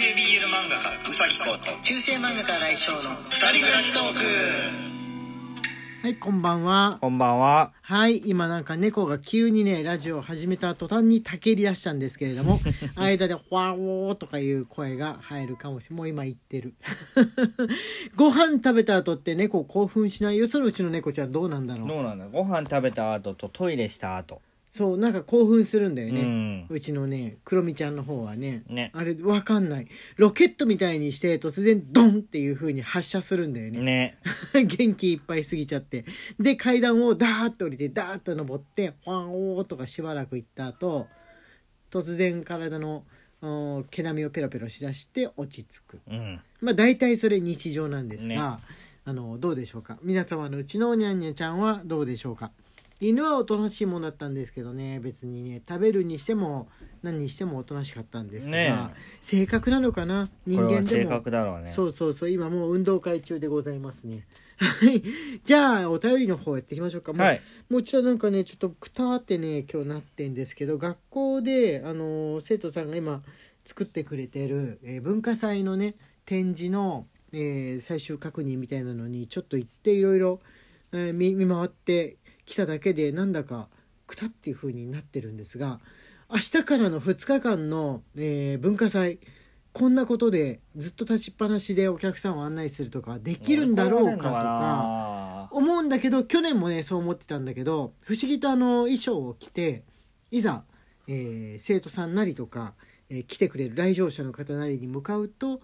系 BL 漫画家うさぎこと中世漫画家来翔の二人暮らしトーク。はいこんばんは。こんばんは。はい今なんか猫が急にねラジオを始めた途端にたけり出したんですけれども 間で「ほわおー」とかいう声が入るかもしれない。もう今言ってる。ご飯食べた後って猫興奮しない？よそのうちの猫ちゃんどうなんだろう？どうなんだ？ご飯食べた後とトイレした後。そうなんか興奮するんだよね、うん。うちのねクロミちゃんの方はね。ね。あれわかんない。ロケットみたいにして突然ドンっていう風に発射するんだよね。ね。元気いっぱいすぎちゃって。で階段をダーッと降りてダーッと登ってファンオーとかしばらく行った後突然体のうん毛並みをペロペロしだして落ち着く。うん。まあ大体それ日常なんですが、ね。あのどうでしょうか。皆様のうちのおにゃんにゃちゃんはどうでしょうか犬はおとなしいもんだったんですけどね別にね食べるにしても何にしてもおとなしかったんですが、ね性格なのかな？人間でも。は性格だろうね。そうそうそう今もう運動会中でございますね。はい。じゃあお便りの方やっていきましょうか。もう,、はい。もうちろんなんかねちょっとくたってね今日なってんですけど学校であの生徒さんが今作ってくれてる、えー文化祭のね展示の、えー最終確認みたいなのにちょっと行っていろいろ見回ってきただけでなんだかくたっていう風になってるんですが明日からの2日間の、えー文化祭こんなことでずっと立ちっぱなしでお客さんを案内するとかできるんだろうかとか思うんだけど去年もねそう思ってたんだけど不思議とあの衣装を着ていざ、えー生徒さんなりとか、えー来てくれる来場者の方なりに向かうと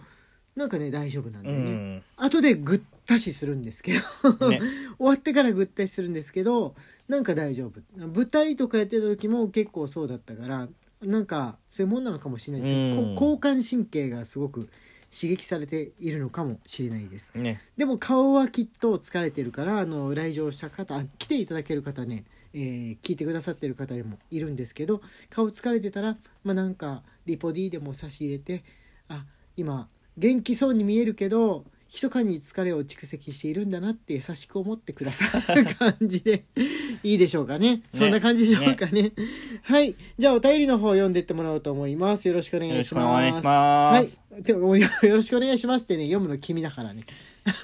なんかね大丈夫なんだうよね。ん。後でぐったしするんですけど、ね。終わってからぐったしするんですけどなんか大丈夫。舞台とかやってた時も結構そうだったからなんかそういうもんなのかもしれないです、交感神経がすごく刺激されているのかもしれないです。ね。でも顔はきっと疲れてるからあの来場した方あ来ていただける方ね、えー聞いてくださってる方でもいるんですけど顔疲れてたらまあなんかリポ D でも差し入れてあ今元気そうに見えるけど密かに疲れを蓄積しているんだなって優しく思ってくださる感じで いいでしょうかね。そんな感じでしょうかね。はい。じゃあお便りの方読んでってもらおうと思います。よろしくお願よろいします。しくお願いします。はい。でもよろしくお願いしますってね読むの君だからね。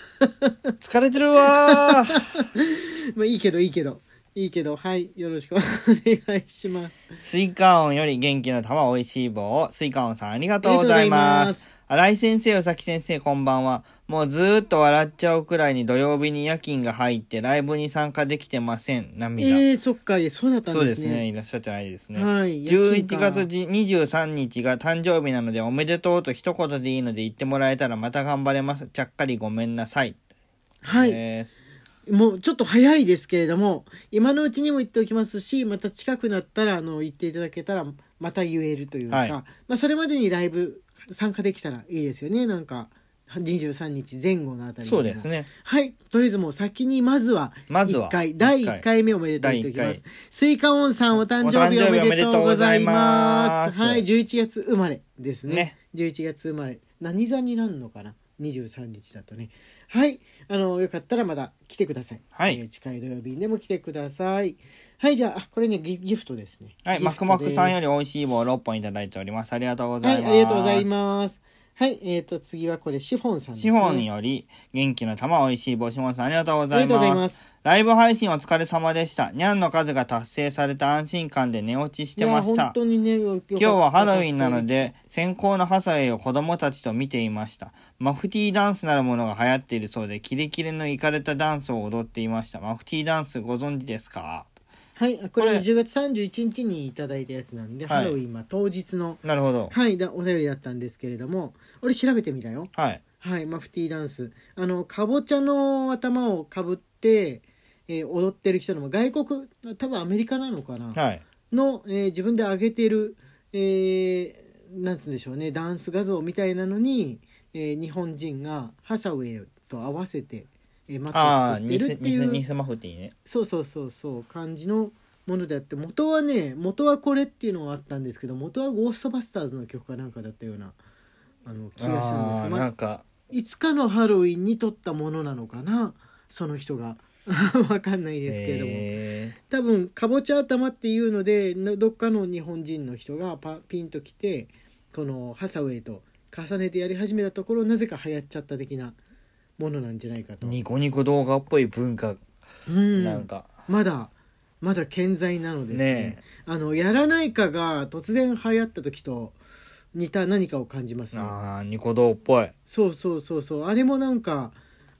疲れてるわー。まあいいけどいいけど。いいけどはい。よろしくお願いします。スイカ音より元気の玉美味しい棒。を、スイカ音さんありがとうございま。す新井先生、うさき先生、こんばんは。もうずーっと笑っちゃうくらいに土曜日に夜勤が入ってライブに参加できてません。涙。えー、そっかそうだったそうんですすでねね。いらっしゃってないですね。はい11月じ23日が誕生日なのでおめでとうと一言でいいので言ってもらえたらまた頑張れます。ちゃっかりごめんなさい。はいもうちょっと早いですけれども今のうちにも言っておきますしまた近くなったらあの言っていただけたらまた言えるというか、はいまあ、それまでにライブ参加できたらいいですよね。なんか23日前後のあたりそうですね。はい。とりあえずもう先にまずはまずは。1回。一回。第1回目おめでとう言っておきます。スイカオンさんお誕生日おめでとうございます。お誕生日おめでとうございます。はい。11月生まれですね。ね。11月生まれ。何座になるのかな？23日だとねはいあのよかったらまだ来てください、はいえー近い土曜日にでも来てくださいはいじゃああこれねギギフトですねはい。マクマクさんよでり美味しい棒を6本いただいております。ありがとうごすざいます。はいありがとうございますはいえっ、と次はこれシフォンさんです、ね、シフォンより元気の玉美味しい棒シフォンさんありがとうございありがとうございま。ます。すライブ配信お疲れ様でした。ニャンの数が達成された安心感で寝落ちしてました。ね今今日はハロウィンなので先行のハサウェイを子供たちと見ていました。マフティーダンスなるものが流行っているそうでキレキレのイカれたダンスを踊っていました。マフティーダンスご存知ですか？はい、これこれ10月31日にいただいたやつなんで、はい。ハロウィンは当日の、なるほど。はい、だお便りだったんですけれども俺調べてみたよ。はい。はいマフティーダンス。あのかぼちゃの頭をかぶって、えー踊ってる人のも外国多分アメリカなのかな、はい。の、えー自分で上げてる、えーなんつうんでしょうねダンス画像みたいなのに、えー日本人がハサウェイと合わせて、えーマットを作って偽るっていう。偽偽マフティーね。そうそうそうそう感じのものであって元はね元はこれっていうのがあったんですけど元はゴーストバスターズの曲かなんかだったようなあの気がしたんですが、まあ、なんか。いつかのハロウィンに撮ったものなのかなその人が。わかんないですけれども、へ多分かぼちゃ頭っていうのでのどっかの日本人の人がパピンと来てこのハサウェイと重ねてやり始めたところなぜか流行っちゃった的なものなんじゃないかと、ニコニコ動画っぽい文化。うん、なんか、まだまだ健在なのですね。ねあのやらないかが突然流行った時と似た何かを感じますね。ああニコ動っぽい。そうそうそうそう。あれもなんか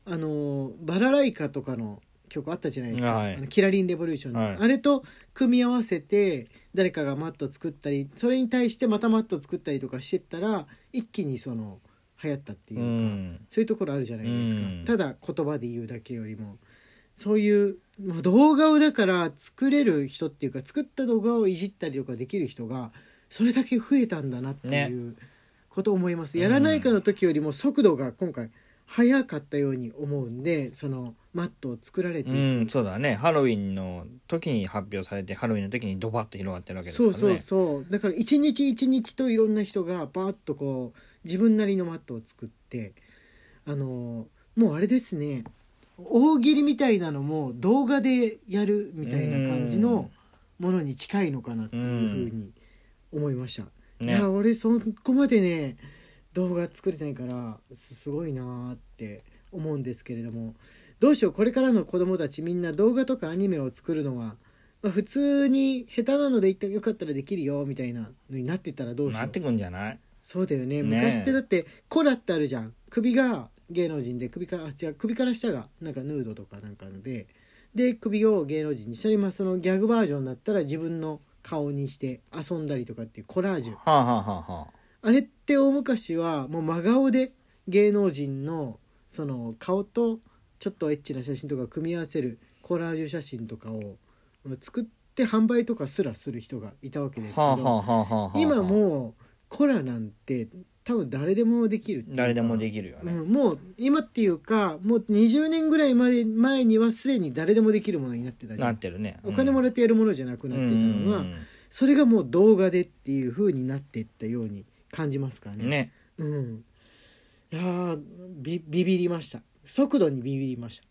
あのバラライカとかの曲あったじゃないですか、はい。あのキラリンレボリューションの、はい。あれと組み合わせて誰かがマット作ったりそれに対してまたマット作ったりとかしてったら一気にその流行ったっていううか、ん。そういうところあるじゃないですか、うん。ただ言葉で言うだけよりもそういうまあ動画をだから作れる人っていうか作った動画をいじったりとかできる人がそれだけ増えたんだなっていうことを思います、ねやらないかの時よりも速度が今回速かったように思うんでそのマットを作られていく、うんそうだね。ハロウィンの時に発表されてハロウィンの時にドバッと広がってるわけですからね。そうそうそう。だから一日一日といろんな人がバーッとこう自分なりのマットを作ってあのもうあれですね大喜利みたいなのも動画でやるみたいな感じのものに近いのかなっていうふうに思いました、いね。や俺そこまでね動画作れないからすすごいなーって思うんですけれども。どうしようこれからの子供たちみんな動画とかアニメを作るのは、まあ、普通に下手なのでよかったらできるよみたいなのになってったらどうしよう。なってくんじゃない？そうだよね。ね昔ってだってコラってあるじゃん。首が芸能人で首からあ違う首から下がなんかヌードとかなんかので。で首を芸能人にしたり、まあ、そのギャグバージョンだったら自分の顔にして遊んだりとかっていうコラージュ。はあはあはあはあ。あれって大昔はもう真顔で芸能人のその顔とちょっとエッチな写真とか組み合わせるコラージュ写真とかを作って販売とかすらする人がいたわけですけど、はあはあはあはあ今もうコラなんて多分誰でもできる誰でもできるよね、うん、もう今っていうかもう20年ぐらい前前にはすでに誰でもできるものになってたじゃなんってるね。お金もらってやるものじゃなくなってたのが、うん。それがもう動画でっていう風になっていったように感じますからね。ね。うん、いやービビビりました。速度にビビりました。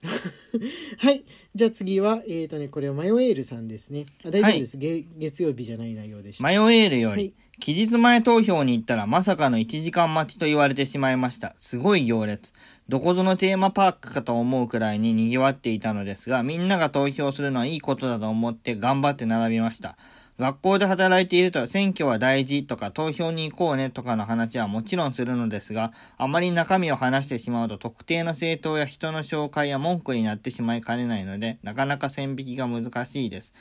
はい。じゃあ次はえーとねこれはマヨエールさんですね。あ大丈夫です、げ月曜日じゃない内容でした。マヨエールより、はい期日前投票に行ったらまさかの1時間待ちと言われてしまいました。すごい行列。どこぞのテーマパークかと思うくらいに賑わっていたのですが、みんなが投票するのはいいことだと思って頑張って並びました。学校で働いていると選挙は大事とか投票に行こうねとかの話はもちろんするのですが、あまり中身を話してしまうと特定の政党や人の紹介や文句になってしまいかねないので、なかなか線引きが難しいです。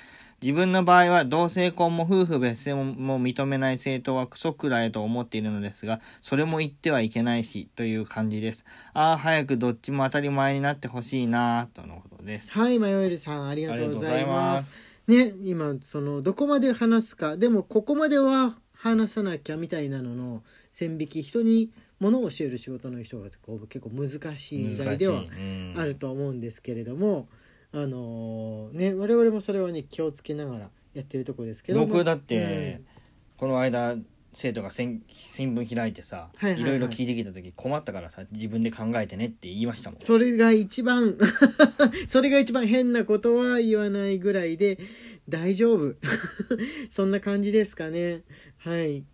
自分の場合は同性婚も夫婦別姓も認めない政党はクソくらいと思っているのですが、それも言ってはいけないし、という感じです。ああ、早くどっちも当たり前になってほしいな、とのことです。はいマヨエールさんありがとうございますね今そのどこまで話すか。でもここまでは話さなきゃみたいなのの線引き人に物を教える仕事の人がこう結構難しい時代ではあると思うんですけれども、あのーね我々もそれはね気をつけながらやってるところですけど。も僕だって、この間生徒が新新聞開いてさ、はいはいはい。いろいろ聞いてきた時困ったからさ自分で考えてねって言いましたもん。それが一番 それが一番変なことは言わないぐらいで大丈夫。そんな感じですかね。はい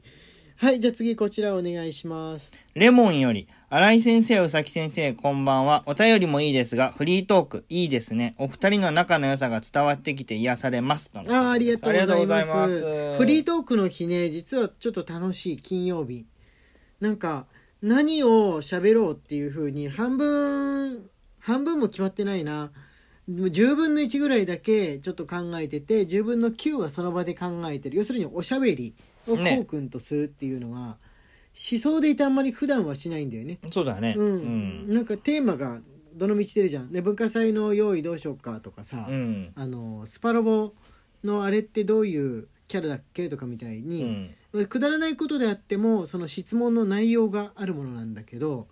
はいじゃあ次こちらお願いします。レモンより、新井先生、宇崎先生、こんばんは。お便りもいいですが、フリートーク、いいですね。お二人の仲の良さが伝わってきて癒されます。あーありがとうございます。ありがとうございます。フリートークの日ね実はちょっと楽しい金曜日。なんか何を喋ろうっていう風に半分半分も決まってないな。10分の1ぐらいだけちょっと考えてて10分の9はその場で考えてる。要するにおしゃべりをこねうくんとするっていうのは、思想でいてあんまり普段はしないんだよねそうだね。うん、なんかテーマがどの道出るじゃんで文化祭の用意どうしようかとかさ、うん。あのスパロボのあれってどういうキャラだっけとかみたいうん。に、くだらないことであってもその質問の内容があるものなんだけど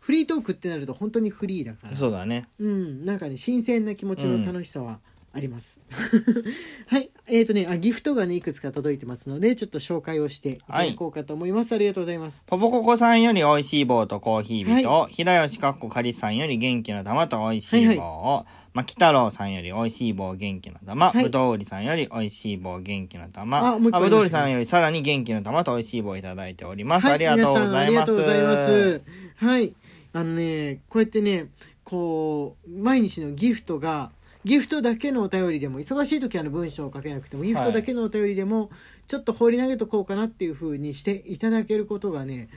フリートークってなると本当にフリーだからそうだね。うん、なんかね新鮮な気持ちの楽しさはああります。はい。えーとねあギフトがねいくつか届いてますのでちょっと紹介をしていただこうかと思います、ありがとうございます。ポポココさんより美味しい棒とコーヒー人、平吉かっこかりさんより元気の玉と美味しい棒。を、まき太郎さんより美味しい棒元気の玉、はい。ぶどう売りさんより美味しい棒元気の玉、あもう一ぶどう売りさんよりさらに元気の玉と美味しい棒をいただいております。はい。ありがとうございます。ありがとうございます。はい。あのねこうやってねこう毎日のギフトがギフトだけのお便りでも忙しい時はあの文章を書けなくてもギフトだけのお便りでもちょっと放り投げとこうかなっていう風にしていただけることがね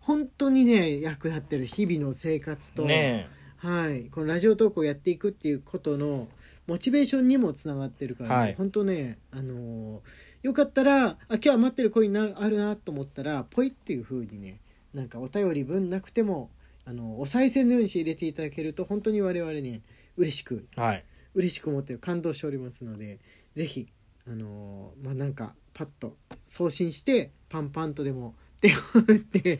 本当にね役立ってる日々の生活と、ねはい、このラジオ投稿をやっていくっていうことのモチベーションにもつながってるから、ねはい本当ね、あのーよかったらあ今日余ってるコインなあるなと思ったらポイっていう風にねなんかお便り分なくてもあのお賽銭のようにして入れていただけると本当に我々ね嬉しくえ。はい。嬉しく思って感動しておりますのでぜひあのーまあなんかパッと送信してパンパンとでも手を打って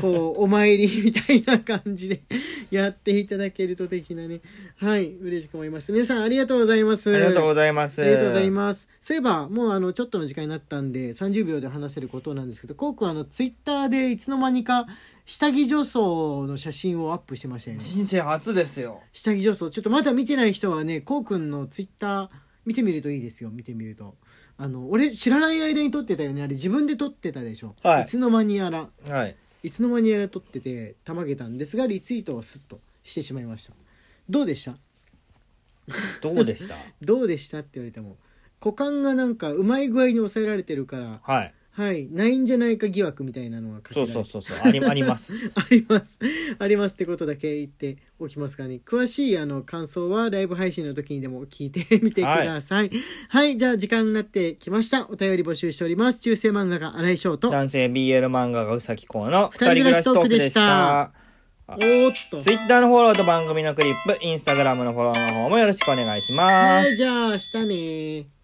こうお参りみたいな感じでやっていただけると的なねはい嬉しく思います皆さんありがとうございますありがとうございます。ありがとうございます。そういえば、もうあの、ちょっとの時間になったんで、30秒で話せることなんですけど、コウ君あの、ツイッターでいつの間にか、下着女装の写真をアップしてましたよね。人生初ですよ。下着女装。ちょっとまだ見てない人はね、コウ君のツイッター見てみるといいですよ。見てみると。あの、俺知らない間に撮ってたよね。あれ自分で撮ってたでしょ。はいつの間にやら。はい。いつの間にやら撮ってて、たまげたんですが、リツイートをスッとしてしまいました。どうでした？どうでした？どうでした？って言われても股間がなんかうまい具合に抑えられてるからはい。はい。ないんじゃないか疑惑みたいなのがかけられて。そうそうそうそう。あり、あります。あります。ありますってことだけ言っておきますからね。詳しいあの感想はライブ配信の時にでも聞いてみてください。はい、じゃあ時間になってきました。お便り募集しております。中世漫画家新井翔と。男性 BL 漫画がうさきこうの二人暮らしトークでした。おーっと。ツイッターのフォローと番組のクリップ、インスタグラムのフォローの方もよろしくお願いします。はい。じゃあ明日ね